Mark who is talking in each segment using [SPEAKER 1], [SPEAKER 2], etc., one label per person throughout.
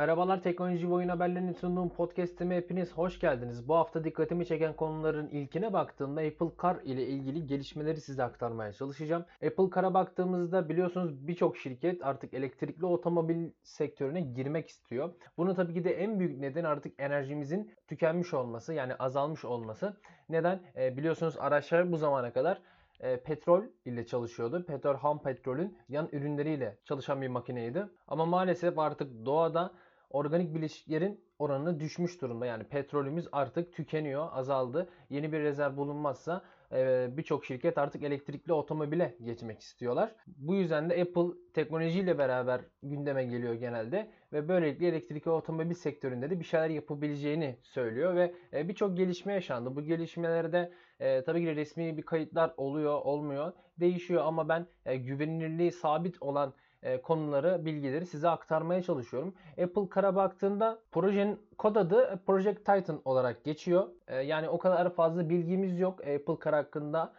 [SPEAKER 1] Merhabalar teknoloji ve oyun haberlerinin sunduğum podcast'ime hepiniz hoş geldiniz. Bu hafta dikkatimi çeken konuların ilkine baktığımda Apple Car ile ilgili gelişmeleri size aktarmaya çalışacağım. Apple Car'a baktığımızda biliyorsunuz birçok şirket artık elektrikli otomobil sektörüne girmek istiyor. Bunun tabii ki de en büyük nedeni artık enerjimizin tükenmiş olması yani azalmış olması. Neden? E, biliyorsunuz araçlar bu zamana kadar e, petrol ile çalışıyordu. Petrol ham petrolün yan ürünleriyle çalışan bir makineydi. Ama maalesef artık doğada organik bileşiklerin oranı düşmüş durumda. Yani petrolümüz artık tükeniyor, azaldı. Yeni bir rezerv bulunmazsa e, birçok şirket artık elektrikli otomobile geçmek istiyorlar. Bu yüzden de Apple teknolojiyle beraber gündeme geliyor genelde ve böylelikle elektrikli otomobil sektöründe de bir şeyler yapabileceğini söylüyor ve e, birçok gelişme yaşandı. Bu gelişmelerde e, tabii ki resmi bir kayıtlar oluyor, olmuyor, değişiyor ama ben güvenilirliği sabit olan e, konuları, bilgileri size aktarmaya çalışıyorum. Apple Car'a baktığında projenin kod adı Project Titan olarak geçiyor. E, yani o kadar fazla bilgimiz yok Apple Car hakkında.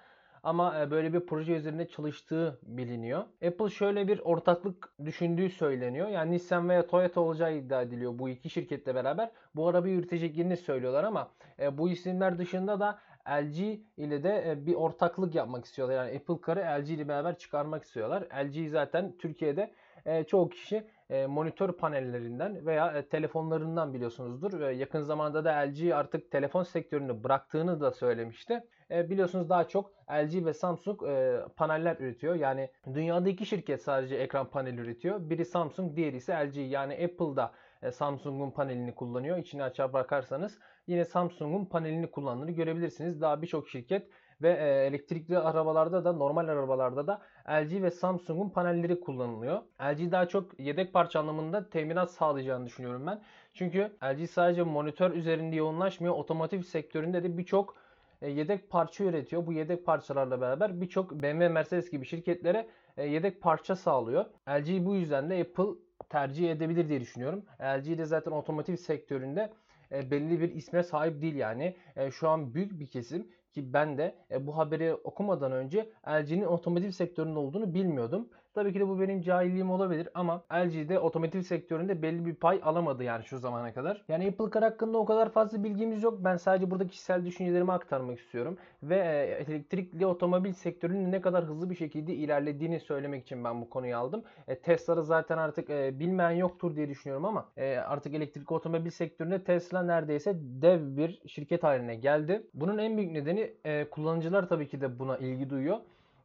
[SPEAKER 1] Ama e, böyle bir proje üzerinde çalıştığı biliniyor. Apple şöyle bir ortaklık düşündüğü söyleniyor. Yani Nissan veya Toyota olacağı iddia ediliyor bu iki şirketle beraber. Bu arabayı üreteceklerini söylüyorlar ama bu isimler dışında da LG ile de e, bir ortaklık yapmak istiyorlar. Yani Apple Car'ı LG ile beraber çıkarmak istiyorlar. LG zaten Türkiye'de e, çoğu kişi e, monitör panellerinden veya telefonlarından biliyorsunuzdur. Yakın zamanda da LG artık telefon sektörünü bıraktığını da söylemişti. Biliyorsunuz daha çok LG ve Samsung paneller üretiyor. Yani dünyada iki şirket sadece ekran paneli üretiyor. Biri Samsung, diğeri ise LG. Yani Apple'da Samsung'un panelini kullanıyor. İçini açar bakarsanız yine Samsung'un panelini kullandığını görebilirsiniz. Daha birçok şirket ve e, elektrikli arabalarda da normal arabalarda da LG ve Samsung'un panelleri kullanılıyor. LG daha çok yedek parça anlamında teminat sağlayacağını düşünüyorum ben. Çünkü LG sadece monitör üzerinde yoğunlaşmıyor. Otomotiv sektöründe de birçok e, yedek parça üretiyor. Bu yedek parçalarla beraber birçok BMW, Mercedes gibi şirketlere e, yedek parça sağlıyor. LG bu yüzden de Apple tercih edebilir diye düşünüyorum. LG de zaten otomotiv sektöründe e, belli bir isme sahip değil yani. E, şu an büyük bir kesim ki ben de e, bu haberi okumadan önce LG'nin otomotiv sektöründe olduğunu bilmiyordum. Tabii ki de bu benim cahilliğim olabilir ama LG de otomotiv sektöründe belli bir pay alamadı yani şu zamana kadar. Yani Apple Car hakkında o kadar fazla bilgimiz yok. Ben sadece burada kişisel düşüncelerimi aktarmak istiyorum. Ve e, elektrikli otomobil sektörünün ne kadar hızlı bir şekilde ilerlediğini söylemek için ben bu konuyu aldım. E, Tesla'da zaten artık e, bilmeyen yoktur diye düşünüyorum ama e, artık elektrikli otomobil sektöründe Tesla neredeyse dev bir şirket haline geldi. Bunun en büyük nedeni e, kullanıcılar tabii ki de buna ilgi duyuyor.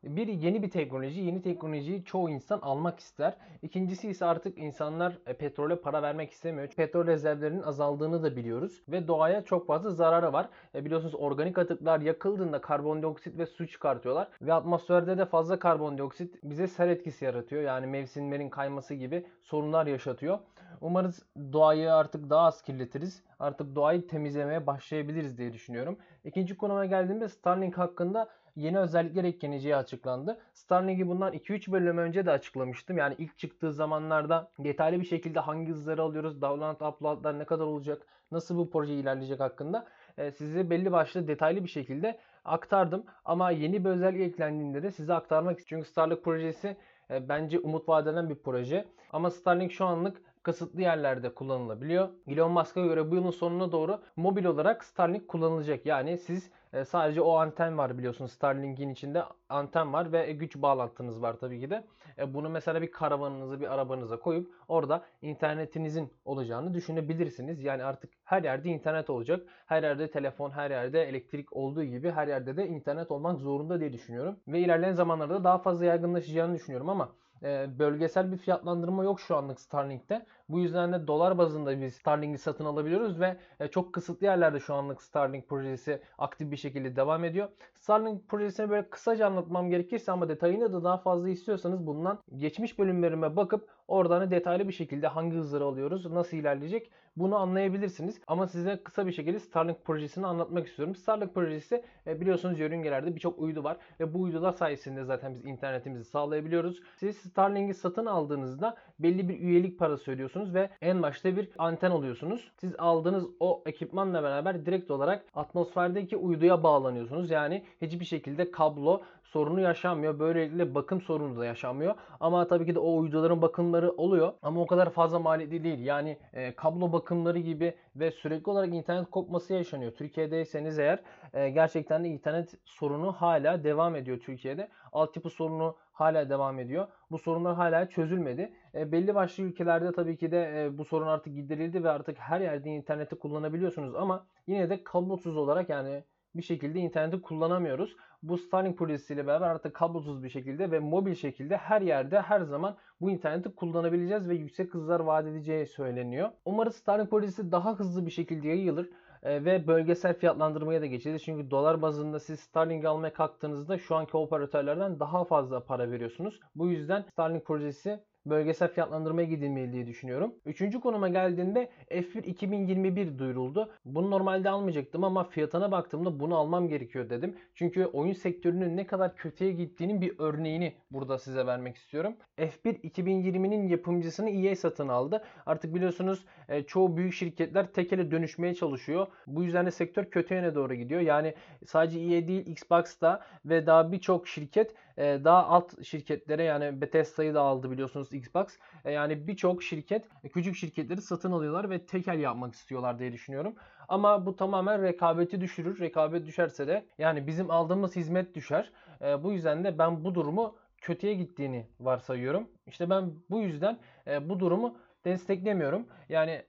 [SPEAKER 1] Bir yeni bir teknoloji, yeni teknolojiyi çoğu insan almak ister. İkincisi ise artık insanlar e, petrole para vermek istemiyor. Petrol rezervlerinin azaldığını da biliyoruz ve doğaya çok fazla zararı var. E biliyorsunuz organik atıklar yakıldığında karbondioksit ve su çıkartıyorlar ve atmosferde de fazla karbondioksit bize sel etkisi yaratıyor. Yani mevsimlerin kayması gibi sorunlar yaşatıyor. Umarız doğayı artık daha az kirletiriz. Artık doğayı temizlemeye başlayabiliriz diye düşünüyorum. İkinci konuma geldiğimde Starlink hakkında yeni özellikler ekleneceği açıklandı. Starlink'i bundan 2-3 bölüm önce de açıklamıştım. Yani ilk çıktığı zamanlarda detaylı bir şekilde hangi hızları alıyoruz, download uploadlar ne kadar olacak, nasıl bu proje ilerleyecek hakkında e, size belli başlı detaylı bir şekilde aktardım. Ama yeni bir özellik eklendiğinde de size aktarmak istiyorum. Çünkü Starlink projesi e, bence umut vadeden bir proje. Ama Starlink şu anlık kısıtlı yerlerde kullanılabiliyor. Elon Musk'a göre bu yılın sonuna doğru mobil olarak Starlink kullanılacak. Yani siz e, sadece o anten var biliyorsunuz Starlink'in içinde anten var ve güç bağlantınız var tabii ki de. E, bunu mesela bir karavanınıza bir arabanıza koyup orada internetinizin olacağını düşünebilirsiniz. Yani artık her yerde internet olacak. Her yerde telefon, her yerde elektrik olduğu gibi her yerde de internet olmak zorunda diye düşünüyorum. Ve ilerleyen zamanlarda daha fazla yaygınlaşacağını düşünüyorum ama e, bölgesel bir fiyatlandırma yok şu anlık Starlink'te. Bu yüzden de dolar bazında biz Starlink'i satın alabiliyoruz ve e, çok kısıtlı yerlerde şu anlık Starlink projesi aktif bir şekilde devam ediyor. Starlink projesini böyle kısaca anlatmam gerekirse ama detayını da daha fazla istiyorsanız bundan geçmiş bölümlerime bakıp oradan detaylı bir şekilde hangi hızları alıyoruz, nasıl ilerleyecek bunu anlayabilirsiniz. Ama size kısa bir şekilde Starlink projesini anlatmak istiyorum. Starlink projesi e, biliyorsunuz yörüngelerde birçok uydu var ve bu uydular sayesinde zaten biz internetimizi sağlayabiliyoruz. Siz Starlink'i satın aldığınızda belli bir üyelik parası ödüyorsunuz ve en başta bir anten alıyorsunuz. Siz aldığınız o ekipmanla beraber direkt olarak atmosferdeki uyduya bağlanıyorsunuz. Yani hiçbir şekilde kablo sorunu yaşanmıyor. Böylelikle bakım sorunu da yaşanmıyor. Ama tabii ki de o uyduların bakımları bakımları oluyor ama o kadar fazla maliyetli değil. Yani e, kablo bakımları gibi ve sürekli olarak internet kopması yaşanıyor. Türkiye'deyseniz eğer e, gerçekten de internet sorunu hala devam ediyor Türkiye'de. Altyapı sorunu hala devam ediyor. Bu sorunlar hala çözülmedi. E, belli başlı ülkelerde tabii ki de e, bu sorun artık giderildi ve artık her yerde interneti kullanabiliyorsunuz ama yine de kablosuz olarak yani bir şekilde interneti kullanamıyoruz. Bu Starlink projesiyle beraber artık kablosuz bir şekilde ve mobil şekilde her yerde her zaman bu interneti kullanabileceğiz ve yüksek hızlar vaat edeceği söyleniyor. Umarız Starlink projesi daha hızlı bir şekilde yayılır e, ve bölgesel fiyatlandırmaya da geçeceğiz. Çünkü dolar bazında siz Starlink almaya kalktığınızda şu anki operatörlerden daha fazla para veriyorsunuz. Bu yüzden Starlink projesi bölgesel fiyatlandırmaya gidilmeli diye düşünüyorum. Üçüncü konuma geldiğinde F1 2021 duyuruldu. Bunu normalde almayacaktım ama fiyatına baktığımda bunu almam gerekiyor dedim. Çünkü oyun sektörünün ne kadar kötüye gittiğinin bir örneğini burada size vermek istiyorum. F1 2020'nin yapımcısını EA satın aldı. Artık biliyorsunuz e, çoğu büyük şirketler tekele dönüşmeye çalışıyor. Bu yüzden de sektör kötü yöne doğru gidiyor. Yani sadece EA değil Xbox'ta ve daha birçok şirket e, daha alt şirketlere yani Bethesda'yı da aldı biliyorsunuz Xbox. E, yani birçok şirket küçük şirketleri satın alıyorlar ve tekel yapmak istiyorlar diye düşünüyorum. Ama bu tamamen rekabeti düşürür. Rekabet düşerse de yani bizim aldığımız hizmet düşer. E, bu yüzden de ben bu durumu kötüye gittiğini varsayıyorum. İşte ben bu yüzden bu durumu desteklemiyorum. Yani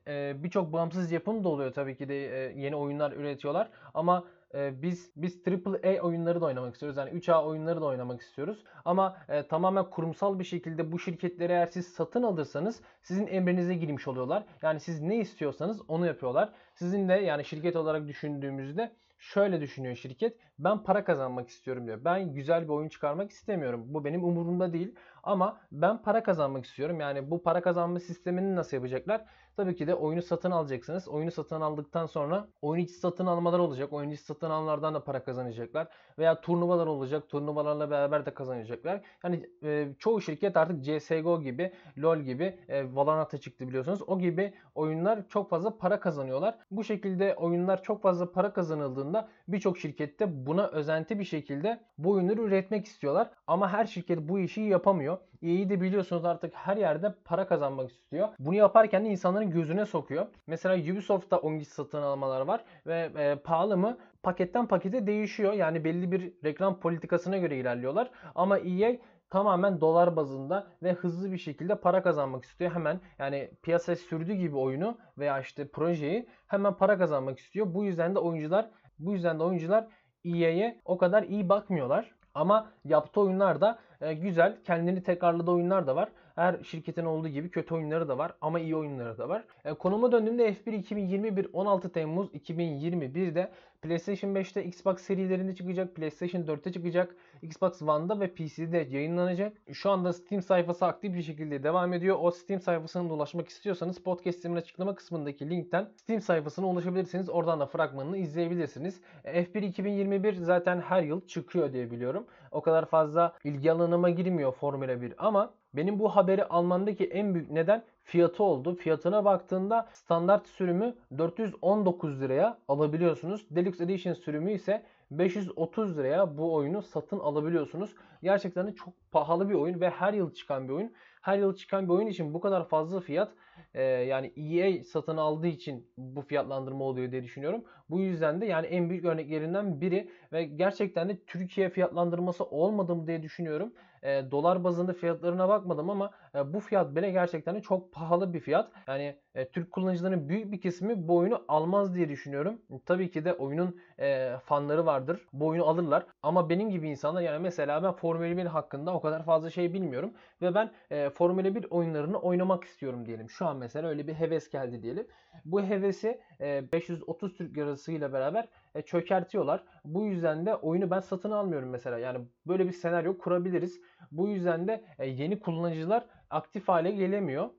[SPEAKER 1] birçok bağımsız yapım da oluyor tabii ki de yeni oyunlar üretiyorlar ama e, biz biz AAA oyunları da oynamak istiyoruz. Yani 3A oyunları da oynamak istiyoruz. Ama e, tamamen kurumsal bir şekilde bu şirketleri eğer siz satın alırsanız sizin emrinize girmiş oluyorlar. Yani siz ne istiyorsanız onu yapıyorlar. Sizin de yani şirket olarak düşündüğümüzde şöyle düşünüyor şirket. Ben para kazanmak istiyorum diyor. Ben güzel bir oyun çıkarmak istemiyorum. Bu benim umurumda değil. Ama ben para kazanmak istiyorum. Yani bu para kazanma sistemini nasıl yapacaklar? Tabii ki de oyunu satın alacaksınız. Oyunu satın aldıktan sonra oyun içi satın almalar olacak. Oyun içi satın almalardan da para kazanacaklar. Veya turnuvalar olacak. Turnuvalarla beraber de kazanacaklar. Yani e, çoğu şirket artık CSGO gibi, LoL gibi, e, Valorant'a çıktı biliyorsunuz. O gibi oyunlar çok fazla para kazanıyorlar. Bu şekilde oyunlar çok fazla para kazanıldığında birçok şirkette buna özenti bir şekilde bu oyunları üretmek istiyorlar. Ama her şirket bu işi yapamıyor. EA'yi de biliyorsunuz artık her yerde para kazanmak istiyor. Bunu yaparken de insanların gözüne sokuyor. Mesela Ubisoft'ta oyuncu satın almalar var ve e, pahalı mı? Paketten pakete değişiyor. Yani belli bir reklam politikasına göre ilerliyorlar. Ama EA tamamen dolar bazında ve hızlı bir şekilde para kazanmak istiyor. Hemen yani piyasaya sürdüğü gibi oyunu veya işte projeyi hemen para kazanmak istiyor. Bu yüzden de oyuncular bu yüzden de oyuncular EA'ye o kadar iyi bakmıyorlar. Ama yaptığı oyunlar da e, güzel, kendini tekrarladığı oyunlar da var. Her şirketin olduğu gibi kötü oyunları da var ama iyi oyunları da var. E, konuma döndüğümde F1 2021 16 Temmuz 2021'de PlayStation 5'te Xbox serilerinde çıkacak, PlayStation 4'te çıkacak, Xbox One'da ve PC'de yayınlanacak. Şu anda Steam sayfası aktif bir şekilde devam ediyor. O Steam sayfasına ulaşmak istiyorsanız podcast'imin açıklama kısmındaki linkten Steam sayfasına ulaşabilirsiniz. Oradan da fragmanını izleyebilirsiniz. E, F1 2021 zaten her yıl çıkıyor diye biliyorum. O kadar fazla ilgi alanıma girmiyor Formula 1 ama benim bu haberi almamdaki en büyük neden fiyatı oldu. Fiyatına baktığında standart sürümü 419 liraya alabiliyorsunuz. Deluxe Edition sürümü ise 530 liraya bu oyunu satın alabiliyorsunuz. Gerçekten de çok pahalı bir oyun ve her yıl çıkan bir oyun. Her yıl çıkan bir oyun için bu kadar fazla fiyat e, yani EA satın aldığı için bu fiyatlandırma oluyor diye düşünüyorum. Bu yüzden de yani en büyük örneklerinden biri ve gerçekten de Türkiye fiyatlandırması olmadı mı diye düşünüyorum. E, dolar bazında fiyatlarına bakmadım ama e, bu fiyat bile gerçekten de çok pahalı bir fiyat. Yani e, Türk kullanıcıların büyük bir kısmı bu oyunu almaz diye düşünüyorum. Tabii ki de oyunun e, fanları vardır. Bu oyunu alırlar. Ama benim gibi insanlar yani mesela ben Formula 1 hakkında o kadar fazla şey bilmiyorum. Ve ben e, Formula 1 oyunlarını oynamak istiyorum diyelim. Şu an mesela öyle bir heves geldi diyelim. Bu hevesi e, 530 Türk lirası ile beraber e, çökertiyorlar. Bu yüzden de oyunu ben satın almıyorum mesela. Yani böyle bir senaryo kurabiliriz. Bu yüzden de e, yeni kullanıcılar aktif hale gelemiyor.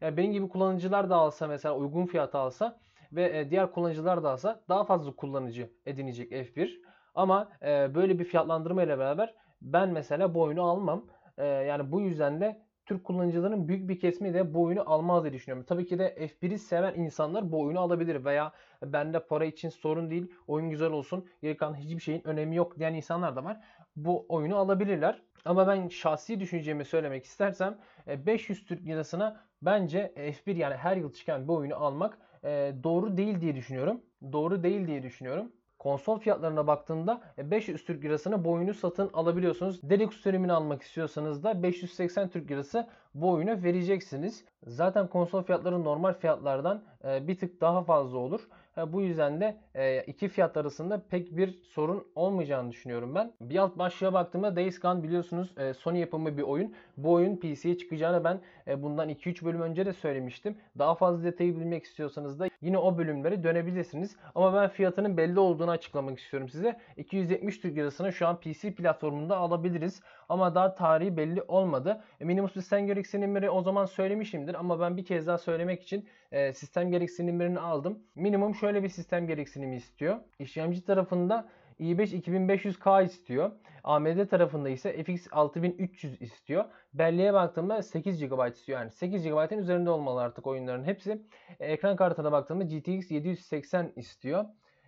[SPEAKER 1] Yani benim gibi kullanıcılar da alsa mesela uygun fiyata alsa ve e, diğer kullanıcılar da alsa daha fazla kullanıcı edinecek F1. Ama e, böyle bir fiyatlandırma ile beraber ben mesela bu oyunu almam. E, yani bu yüzden de Türk kullanıcıların büyük bir kesimi de bu oyunu almaz diye düşünüyorum. Tabii ki de F1'i seven insanlar bu oyunu alabilir veya bende para için sorun değil, oyun güzel olsun, geri kalan hiçbir şeyin önemi yok diyen insanlar da var. Bu oyunu alabilirler. Ama ben şahsi düşüncemi söylemek istersem 500 Türk lirasına bence F1 yani her yıl çıkan bir oyunu almak doğru değil diye düşünüyorum. Doğru değil diye düşünüyorum. Konsol fiyatlarına baktığında 500 Türk lirasına bu oyunu satın alabiliyorsunuz. Deluxe sürümünü almak istiyorsanız da 580 Türk lirası bu oyunu vereceksiniz. Zaten konsol fiyatları normal fiyatlardan bir tık daha fazla olur. Bu yüzden de e, iki fiyat arasında pek bir sorun olmayacağını düşünüyorum ben. Bir alt başlığa baktığımda Days Gone biliyorsunuz e, Sony yapımı bir oyun. Bu oyun PC'ye çıkacağını ben e, bundan 2-3 bölüm önce de söylemiştim. Daha fazla detayı bilmek istiyorsanız da yine o bölümlere dönebilirsiniz. Ama ben fiyatının belli olduğunu açıklamak istiyorum size. 270 Türk Lirası'na şu an PC platformunda alabiliriz. Ama daha tarihi belli olmadı. Minimum sistem gereksinimleri o zaman söylemişimdir. Ama ben bir kez daha söylemek için sistem gereksinimlerini aldım. Minimum şöyle bir sistem gereksinimi istiyor. İşlemci tarafında i5 2500K istiyor. AMD tarafında ise FX 6300 istiyor. Belleğe baktığımda 8 GB istiyor. Yani 8 GB'ın üzerinde olmalı artık oyunların hepsi. Ekran kartına baktığımda GTX 780 istiyor.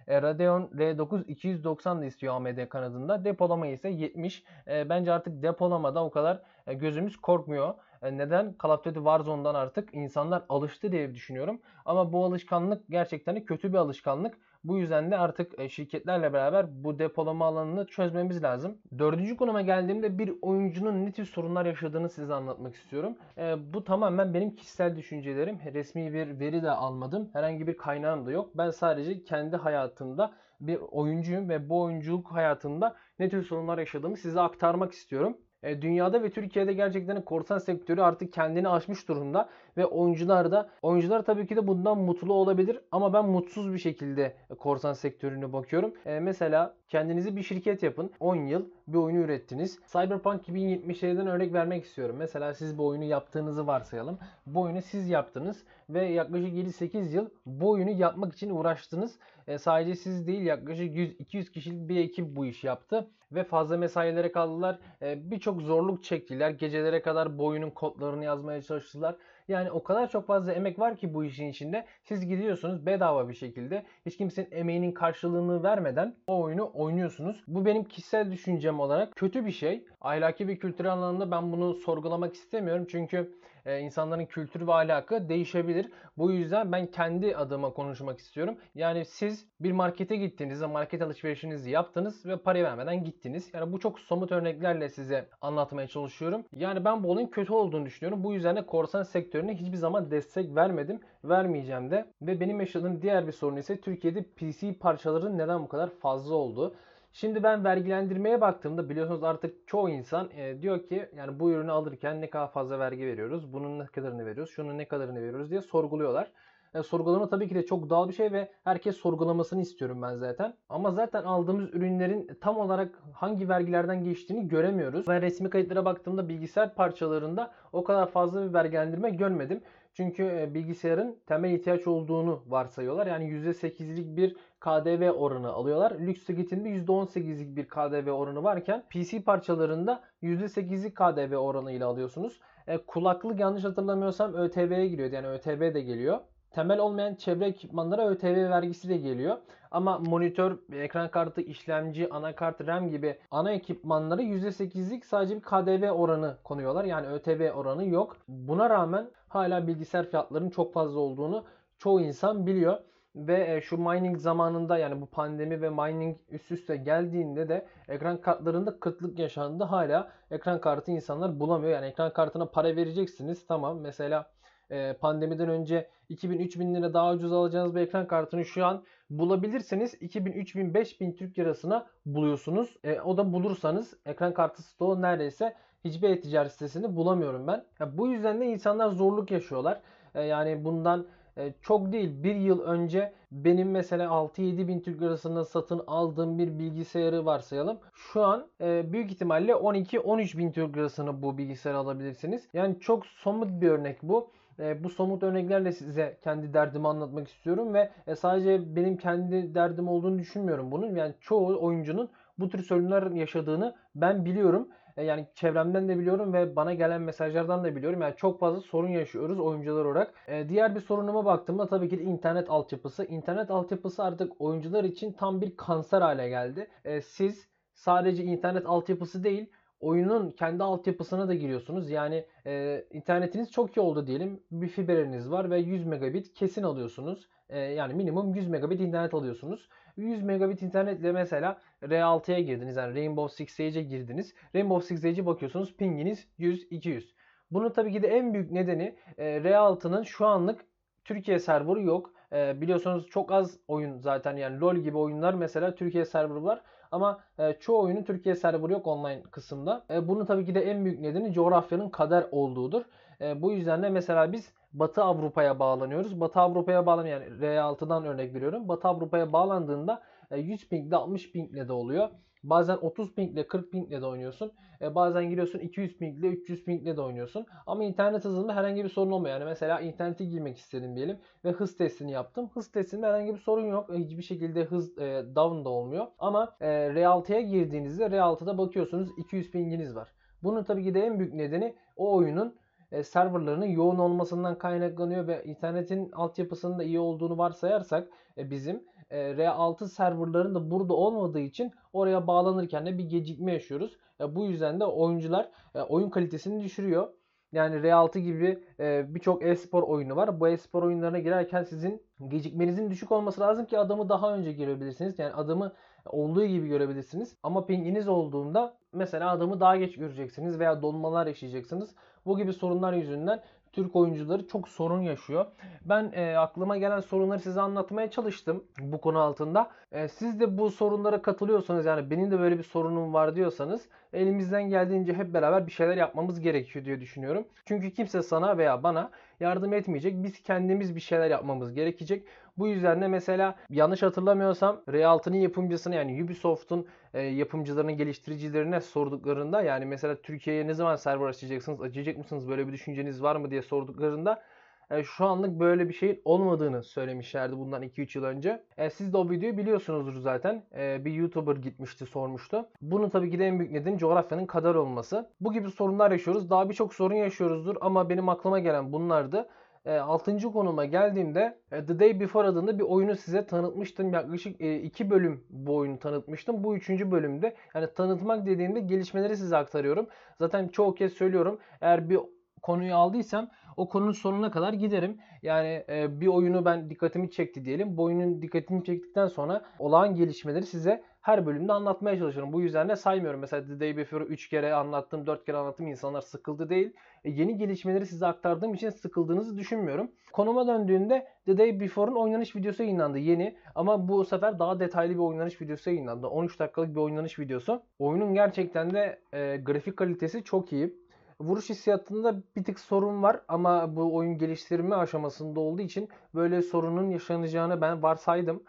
[SPEAKER 1] E, Radeon R9 290 da istiyor AMD kanadında. Depolama ise 70. E, bence artık depolamada o kadar e, gözümüz korkmuyor. Neden? Call of Duty Warzone'dan artık insanlar alıştı diye düşünüyorum. Ama bu alışkanlık gerçekten kötü bir alışkanlık. Bu yüzden de artık e, şirketlerle beraber bu depolama alanını çözmemiz lazım. Dördüncü konuma geldiğimde bir oyuncunun ne tür sorunlar yaşadığını size anlatmak istiyorum. E, bu tamamen benim kişisel düşüncelerim. Resmi bir veri de almadım. Herhangi bir kaynağım da yok. Ben sadece kendi hayatımda bir oyuncuyum ve bu oyunculuk hayatında ne tür sorunlar yaşadığımı size aktarmak istiyorum. E, dünyada ve Türkiye'de gerçekten korsan sektörü artık kendini aşmış durumda ve oyuncular da oyuncular tabii ki de bundan mutlu olabilir ama ben mutsuz bir şekilde korsan sektörüne bakıyorum. E, mesela kendinizi bir şirket yapın. 10 yıl bir oyunu ürettiniz. Cyberpunk 2077'den örnek vermek istiyorum. Mesela siz bu oyunu yaptığınızı varsayalım. Bu oyunu siz yaptınız ve yaklaşık 7-8 yıl bu oyunu yapmak için uğraştınız. E, sadece siz değil yaklaşık 100-200 kişilik bir ekip bu iş yaptı ve fazla mesailere kaldılar. E, Birçok zorluk çektiler. Gecelere kadar bu oyunun kodlarını yazmaya çalıştılar. Yani o kadar çok fazla emek var ki bu işin içinde. Siz gidiyorsunuz bedava bir şekilde hiç kimsenin emeğinin karşılığını vermeden o oyunu oynuyorsunuz. Bu benim kişisel düşüncem olarak kötü bir şey. Ahlaki ve kültürel anlamda ben bunu sorgulamak istemiyorum. Çünkü e, insanların kültürü ve ahlakı değişebilir. Bu yüzden ben kendi adıma konuşmak istiyorum. Yani siz bir markete gittiğinizde market alışverişinizi yaptınız ve parayı vermeden gittiniz. Yani bu çok somut örneklerle size anlatmaya çalışıyorum. Yani ben bu olayın kötü olduğunu düşünüyorum. Bu yüzden de korsan sektörüne hiçbir zaman destek vermedim. Vermeyeceğim de. Ve benim yaşadığım diğer bir sorun ise Türkiye'de PC parçaların neden bu kadar fazla olduğu. Şimdi ben vergilendirmeye baktığımda biliyorsunuz artık çoğu insan e, diyor ki yani bu ürünü alırken ne kadar fazla vergi veriyoruz, bunun ne kadarını veriyoruz, şunun ne kadarını veriyoruz diye sorguluyorlar. E, sorgulama tabii ki de çok doğal bir şey ve herkes sorgulamasını istiyorum ben zaten. Ama zaten aldığımız ürünlerin tam olarak hangi vergilerden geçtiğini göremiyoruz. Ben resmi kayıtlara baktığımda bilgisayar parçalarında o kadar fazla bir vergilendirme görmedim. Çünkü e, bilgisayarın temel ihtiyaç olduğunu varsayıyorlar. Yani %8'lik bir KDV oranı alıyorlar. Lüks tüketimde %18'lik bir KDV oranı varken PC parçalarında %8'lik KDV oranı ile alıyorsunuz. E, kulaklık yanlış hatırlamıyorsam ÖTV'ye giriyor. Yani ÖTV de geliyor. Temel olmayan çevre ekipmanlara ÖTV vergisi de geliyor. Ama monitör, ekran kartı, işlemci, anakart, RAM gibi ana ekipmanlara %8'lik sadece bir KDV oranı konuyorlar. Yani ÖTV oranı yok. Buna rağmen hala bilgisayar fiyatlarının çok fazla olduğunu çoğu insan biliyor. Ve e, şu mining zamanında yani bu pandemi ve mining üst üste geldiğinde de ekran kartlarında kıtlık yaşandı. Hala ekran kartı insanlar bulamıyor. Yani ekran kartına para vereceksiniz. Tamam mesela e, pandemiden önce 2000-3000 lira daha ucuz alacağınız bir ekran kartını şu an bulabilirseniz 2000-3000-5000 Türk lirasına buluyorsunuz. E, o da bulursanız ekran kartı stoğu neredeyse hiçbir e-ticaret sitesinde bulamıyorum ben. Ya, bu yüzden de insanlar zorluk yaşıyorlar. E, yani bundan e, çok değil bir yıl önce benim mesela 6-7 bin Türk lirasında satın aldığım bir bilgisayarı varsayalım. Şu an e, büyük ihtimalle 12-13 bin Türk lirasını bu bilgisayarı alabilirsiniz. Yani çok somut bir örnek bu. E, bu somut örneklerle size kendi derdimi anlatmak istiyorum ve e, sadece benim kendi derdim olduğunu düşünmüyorum bunun. Yani çoğu oyuncunun bu tür sorunlar yaşadığını ben biliyorum. E, yani çevremden de biliyorum ve bana gelen mesajlardan da biliyorum. Yani çok fazla sorun yaşıyoruz oyuncular olarak. E, diğer bir sorunuma baktığımda tabii ki de internet altyapısı. İnternet altyapısı artık oyuncular için tam bir kanser hale geldi. E, siz sadece internet altyapısı değil oyunun kendi altyapısına da giriyorsunuz. Yani e, internetiniz çok iyi oldu diyelim. Bir fiberiniz var ve 100 megabit kesin alıyorsunuz. E, yani minimum 100 megabit internet alıyorsunuz. 100 megabit internetle mesela R6'ya girdiniz. Yani Rainbow Six Siege'e girdiniz. Rainbow Six Siege'e bakıyorsunuz pinginiz 100-200. Bunun tabii ki de en büyük nedeni e, R6'nın şu anlık Türkiye serverı yok. E, biliyorsunuz çok az oyun zaten yani LoL gibi oyunlar mesela Türkiye serverı var. Ama e, çoğu oyunun Türkiye serverı yok online kısımda. E, bunun tabii ki de en büyük nedeni coğrafyanın kader olduğudur. E, bu yüzden de mesela biz Batı Avrupa'ya bağlanıyoruz. Batı Avrupa'ya bağlan yani R6'dan örnek veriyorum. Batı Avrupa'ya bağlandığında 100 pingle 60 pingle de oluyor. Bazen 30 pingle 40 pingle de oynuyorsun. E, bazen giriyorsun 200 pingle 300 pingle de oynuyorsun. Ama internet hızında herhangi bir sorun olmuyor. Yani mesela internete girmek istedim diyelim ve hız testini yaptım. Hız testinde herhangi bir sorun yok. E, hiçbir şekilde hız e, down da olmuyor. Ama e, R6'ya girdiğinizde R6'da bakıyorsunuz 200 pinginiz var. Bunun tabii ki de en büyük nedeni o oyunun e, serverlarının yoğun olmasından kaynaklanıyor ve internetin altyapısının da iyi olduğunu varsayarsak e, bizim e, R6 serverların da burada olmadığı için oraya bağlanırken de bir gecikme yaşıyoruz. E, bu yüzden de oyuncular e, oyun kalitesini düşürüyor. Yani R6 gibi e, birçok e-spor oyunu var. Bu e-spor oyunlarına girerken sizin gecikmenizin düşük olması lazım ki adamı daha önce görebilirsiniz. Yani adamı olduğu gibi görebilirsiniz. Ama pinginiz olduğunda mesela adamı daha geç göreceksiniz veya donmalar yaşayacaksınız. Bu gibi sorunlar yüzünden Türk oyuncuları çok sorun yaşıyor. Ben e, aklıma gelen sorunları size anlatmaya çalıştım bu konu altında. E, siz de bu sorunlara katılıyorsanız yani benim de böyle bir sorunum var diyorsanız elimizden geldiğince hep beraber bir şeyler yapmamız gerekiyor diye düşünüyorum. Çünkü kimse sana veya bana yardım etmeyecek. Biz kendimiz bir şeyler yapmamız gerekecek. Bu yüzden de mesela yanlış hatırlamıyorsam R6'nın yapımcısına yani Ubisoft'un e, yapımcılarının geliştiricilerine sorduklarında yani mesela Türkiye'ye ne zaman server açacaksınız, açacak mısınız böyle bir düşünceniz var mı diye sorduklarında e, şu anlık böyle bir şeyin olmadığını söylemişlerdi bundan 2-3 yıl önce. E, siz de o videoyu biliyorsunuzdur zaten. E, bir YouTuber gitmişti sormuştu. Bunun tabii ki de en büyük nedeni coğrafyanın kadar olması. Bu gibi sorunlar yaşıyoruz. Daha birçok sorun yaşıyoruzdur ama benim aklıma gelen bunlardı. E, 6. konuma geldiğimde e, The Day Before adında bir oyunu size tanıtmıştım. Yaklaşık 2 e, bölüm bu oyunu tanıtmıştım. Bu 3. bölümde yani tanıtmak dediğimde gelişmeleri size aktarıyorum. Zaten çoğu kez söylüyorum. Eğer bir konuyu aldıysam o konunun sonuna kadar giderim. Yani e, bir oyunu ben dikkatimi çekti diyelim. Bu oyunun dikkatimi çektikten sonra olağan gelişmeleri size her bölümde anlatmaya çalışıyorum. Bu yüzden de saymıyorum. Mesela The Day Before'u 3 kere anlattım, 4 kere anlattım. İnsanlar sıkıldı değil. E, yeni gelişmeleri size aktardığım için sıkıldığınızı düşünmüyorum. Konuma döndüğünde The Day Before'un oynanış videosu yayınlandı yeni. Ama bu sefer daha detaylı bir oynanış videosu yayınlandı. 13 dakikalık bir oynanış videosu. Oyunun gerçekten de e, grafik kalitesi çok iyi. Vuruş hissiyatında bir tık sorun var ama bu oyun geliştirme aşamasında olduğu için böyle sorunun yaşanacağını ben varsaydım.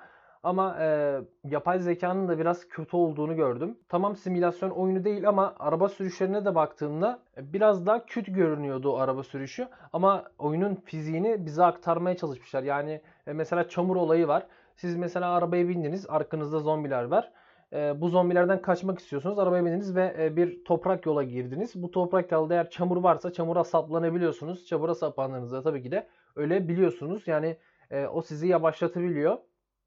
[SPEAKER 1] Ama e, yapay zekanın da biraz kötü olduğunu gördüm. Tamam simülasyon oyunu değil ama araba sürüşlerine de baktığımda biraz daha kötü görünüyordu o araba sürüşü. Ama oyunun fiziğini bize aktarmaya çalışmışlar. Yani e, mesela çamur olayı var. Siz mesela arabaya bindiniz, arkanızda zombiler var e, bu zombilerden kaçmak istiyorsunuz. Arabaya bindiniz ve e, bir toprak yola girdiniz. Bu toprak yolda eğer çamur varsa çamura saplanabiliyorsunuz. Çamura saplandığınızda tabii ki de öyle biliyorsunuz. Yani e, o sizi yavaşlatabiliyor.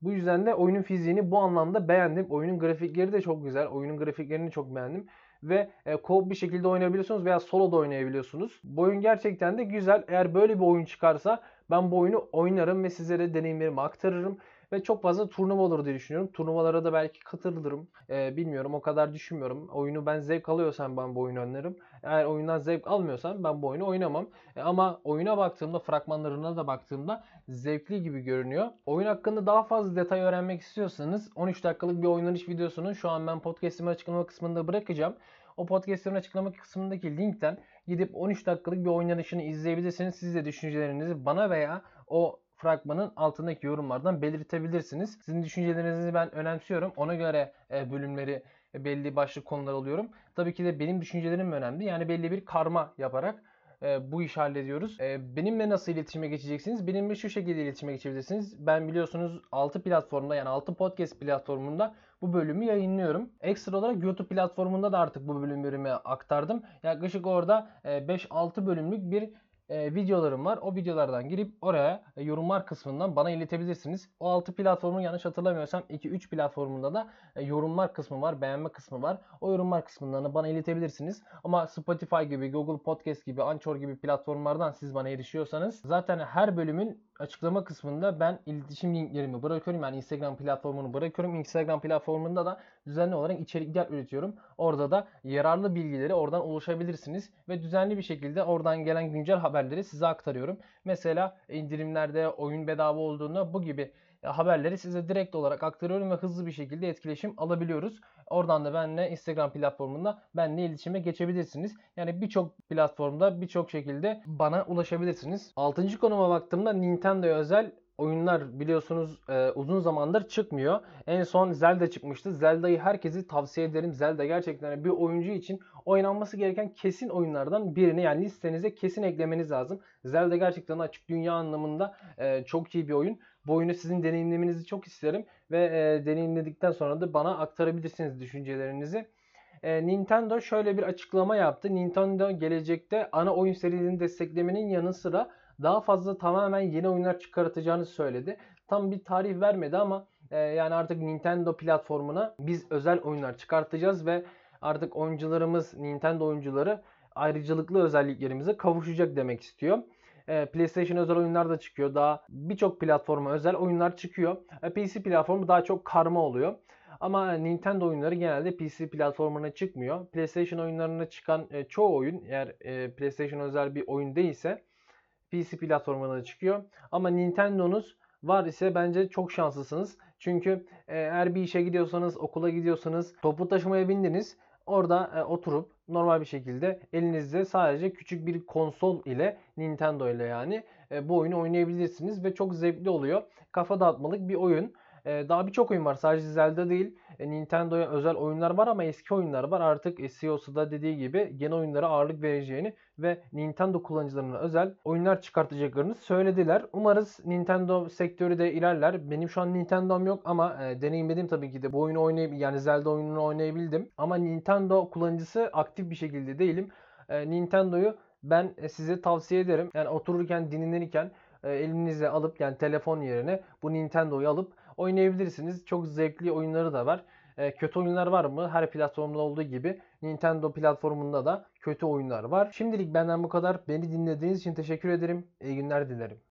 [SPEAKER 1] Bu yüzden de oyunun fiziğini bu anlamda beğendim. Oyunun grafikleri de çok güzel. Oyunun grafiklerini çok beğendim. Ve e, co bir şekilde oynayabiliyorsunuz veya solo da oynayabiliyorsunuz. Bu oyun gerçekten de güzel. Eğer böyle bir oyun çıkarsa ben bu oyunu oynarım ve sizlere deneyimlerimi aktarırım. Ve çok fazla turnuva olur diye düşünüyorum. Turnuvalara da belki katılırım. Ee, bilmiyorum o kadar düşünmüyorum. Oyunu ben zevk alıyorsam ben bu oyunu oynarım. Eğer oyundan zevk almıyorsam ben bu oyunu oynamam. E, ama oyuna baktığımda, fragmanlarına da baktığımda zevkli gibi görünüyor. Oyun hakkında daha fazla detay öğrenmek istiyorsanız 13 dakikalık bir oynanış videosunu şu an ben podcast'imin açıklama kısmında bırakacağım. O podcast'ın açıklama kısmındaki linkten gidip 13 dakikalık bir oynanışını izleyebilirsiniz. Siz de düşüncelerinizi bana veya o fragmanın altındaki yorumlardan belirtebilirsiniz. Sizin düşüncelerinizi ben önemsiyorum. Ona göre e, bölümleri e, belli başlı konular alıyorum. Tabii ki de benim düşüncelerim önemli. Yani belli bir karma yaparak e, bu işi hallediyoruz. E, benimle nasıl iletişime geçeceksiniz? Benimle şu şekilde iletişime geçebilirsiniz. Ben biliyorsunuz 6 platformda yani 6 podcast platformunda bu bölümü yayınlıyorum. Ekstra olarak YouTube platformunda da artık bu bölümlerimi aktardım. Yaklaşık orada e, 5-6 bölümlük bir e, videolarım var. O videolardan girip oraya e, yorumlar kısmından bana iletebilirsiniz. O 6 platformun yanlış hatırlamıyorsam 2-3 platformunda da e, yorumlar kısmı var, beğenme kısmı var. O yorumlar kısmından da bana iletebilirsiniz. Ama Spotify gibi, Google Podcast gibi, Anchor gibi platformlardan siz bana erişiyorsanız zaten her bölümün açıklama kısmında ben iletişim linklerimi bırakıyorum. Yani Instagram platformunu bırakıyorum. Instagram platformunda da düzenli olarak içerikler üretiyorum. Orada da yararlı bilgileri oradan ulaşabilirsiniz. Ve düzenli bir şekilde oradan gelen güncel haberleri size aktarıyorum. Mesela indirimlerde oyun bedava olduğunda bu gibi haberleri size direkt olarak aktarıyorum ve hızlı bir şekilde etkileşim alabiliyoruz. Oradan da benimle Instagram platformunda benimle iletişime geçebilirsiniz. Yani birçok platformda birçok şekilde bana ulaşabilirsiniz. Altıncı konuma baktığımda Nintendo'ya özel oyunlar biliyorsunuz e, uzun zamandır çıkmıyor. En son Zelda çıkmıştı. Zelda'yı herkese tavsiye ederim. Zelda gerçekten bir oyuncu için oynanması gereken kesin oyunlardan birini yani listenize kesin eklemeniz lazım. Zelda gerçekten açık dünya anlamında e, çok iyi bir oyun. Bu oyunu sizin deneyimlemenizi çok isterim ve e, deneyimledikten sonra da bana aktarabilirsiniz düşüncelerinizi. E, Nintendo şöyle bir açıklama yaptı. Nintendo gelecekte ana oyun serilerini desteklemenin yanı sıra daha fazla tamamen yeni oyunlar çıkartacağını söyledi. Tam bir tarih vermedi ama e, yani artık Nintendo platformuna biz özel oyunlar çıkartacağız ve artık oyuncularımız, Nintendo oyuncuları ayrıcalıklı özelliklerimize kavuşacak demek istiyor. E, PlayStation özel oyunlar da çıkıyor. Daha birçok platforma özel oyunlar çıkıyor. E, PC platformu daha çok karma oluyor. Ama Nintendo oyunları genelde PC platformuna çıkmıyor. PlayStation oyunlarına çıkan e, çoğu oyun eğer PlayStation özel bir oyun değilse PC platformuna çıkıyor. Ama Nintendo'nuz var ise bence çok şanslısınız. Çünkü eğer bir işe gidiyorsanız, okula gidiyorsanız, toplu taşımaya bindiniz. Orada e, oturup normal bir şekilde elinizde sadece küçük bir konsol ile Nintendo ile yani e, bu oyunu oynayabilirsiniz ve çok zevkli oluyor. Kafa dağıtmalık bir oyun. E, daha birçok oyun var. Sadece Zelda değil. E, Nintendo'ya özel oyunlar var ama eski oyunlar var. Artık e, CEO'su da dediği gibi yeni oyunlara ağırlık vereceğini ve Nintendo kullanıcılarına özel oyunlar çıkartacaklarını söylediler. Umarız Nintendo sektörü de ilerler. Benim şu an Nintendo'm yok ama e, deneyimledim tabii ki de bu oyunu oynayıp yani Zelda oyununu oynayabildim. Ama Nintendo kullanıcısı aktif bir şekilde değilim. Nintendo'yu ben size tavsiye ederim. Yani otururken, dinlenirken e, elinize alıp yani telefon yerine bu Nintendo'yu alıp oynayabilirsiniz. Çok zevkli oyunları da var. E, kötü oyunlar var mı? Her platformda olduğu gibi Nintendo platformunda da kötü oyunlar var. Şimdilik benden bu kadar. Beni dinlediğiniz için teşekkür ederim. İyi günler dilerim.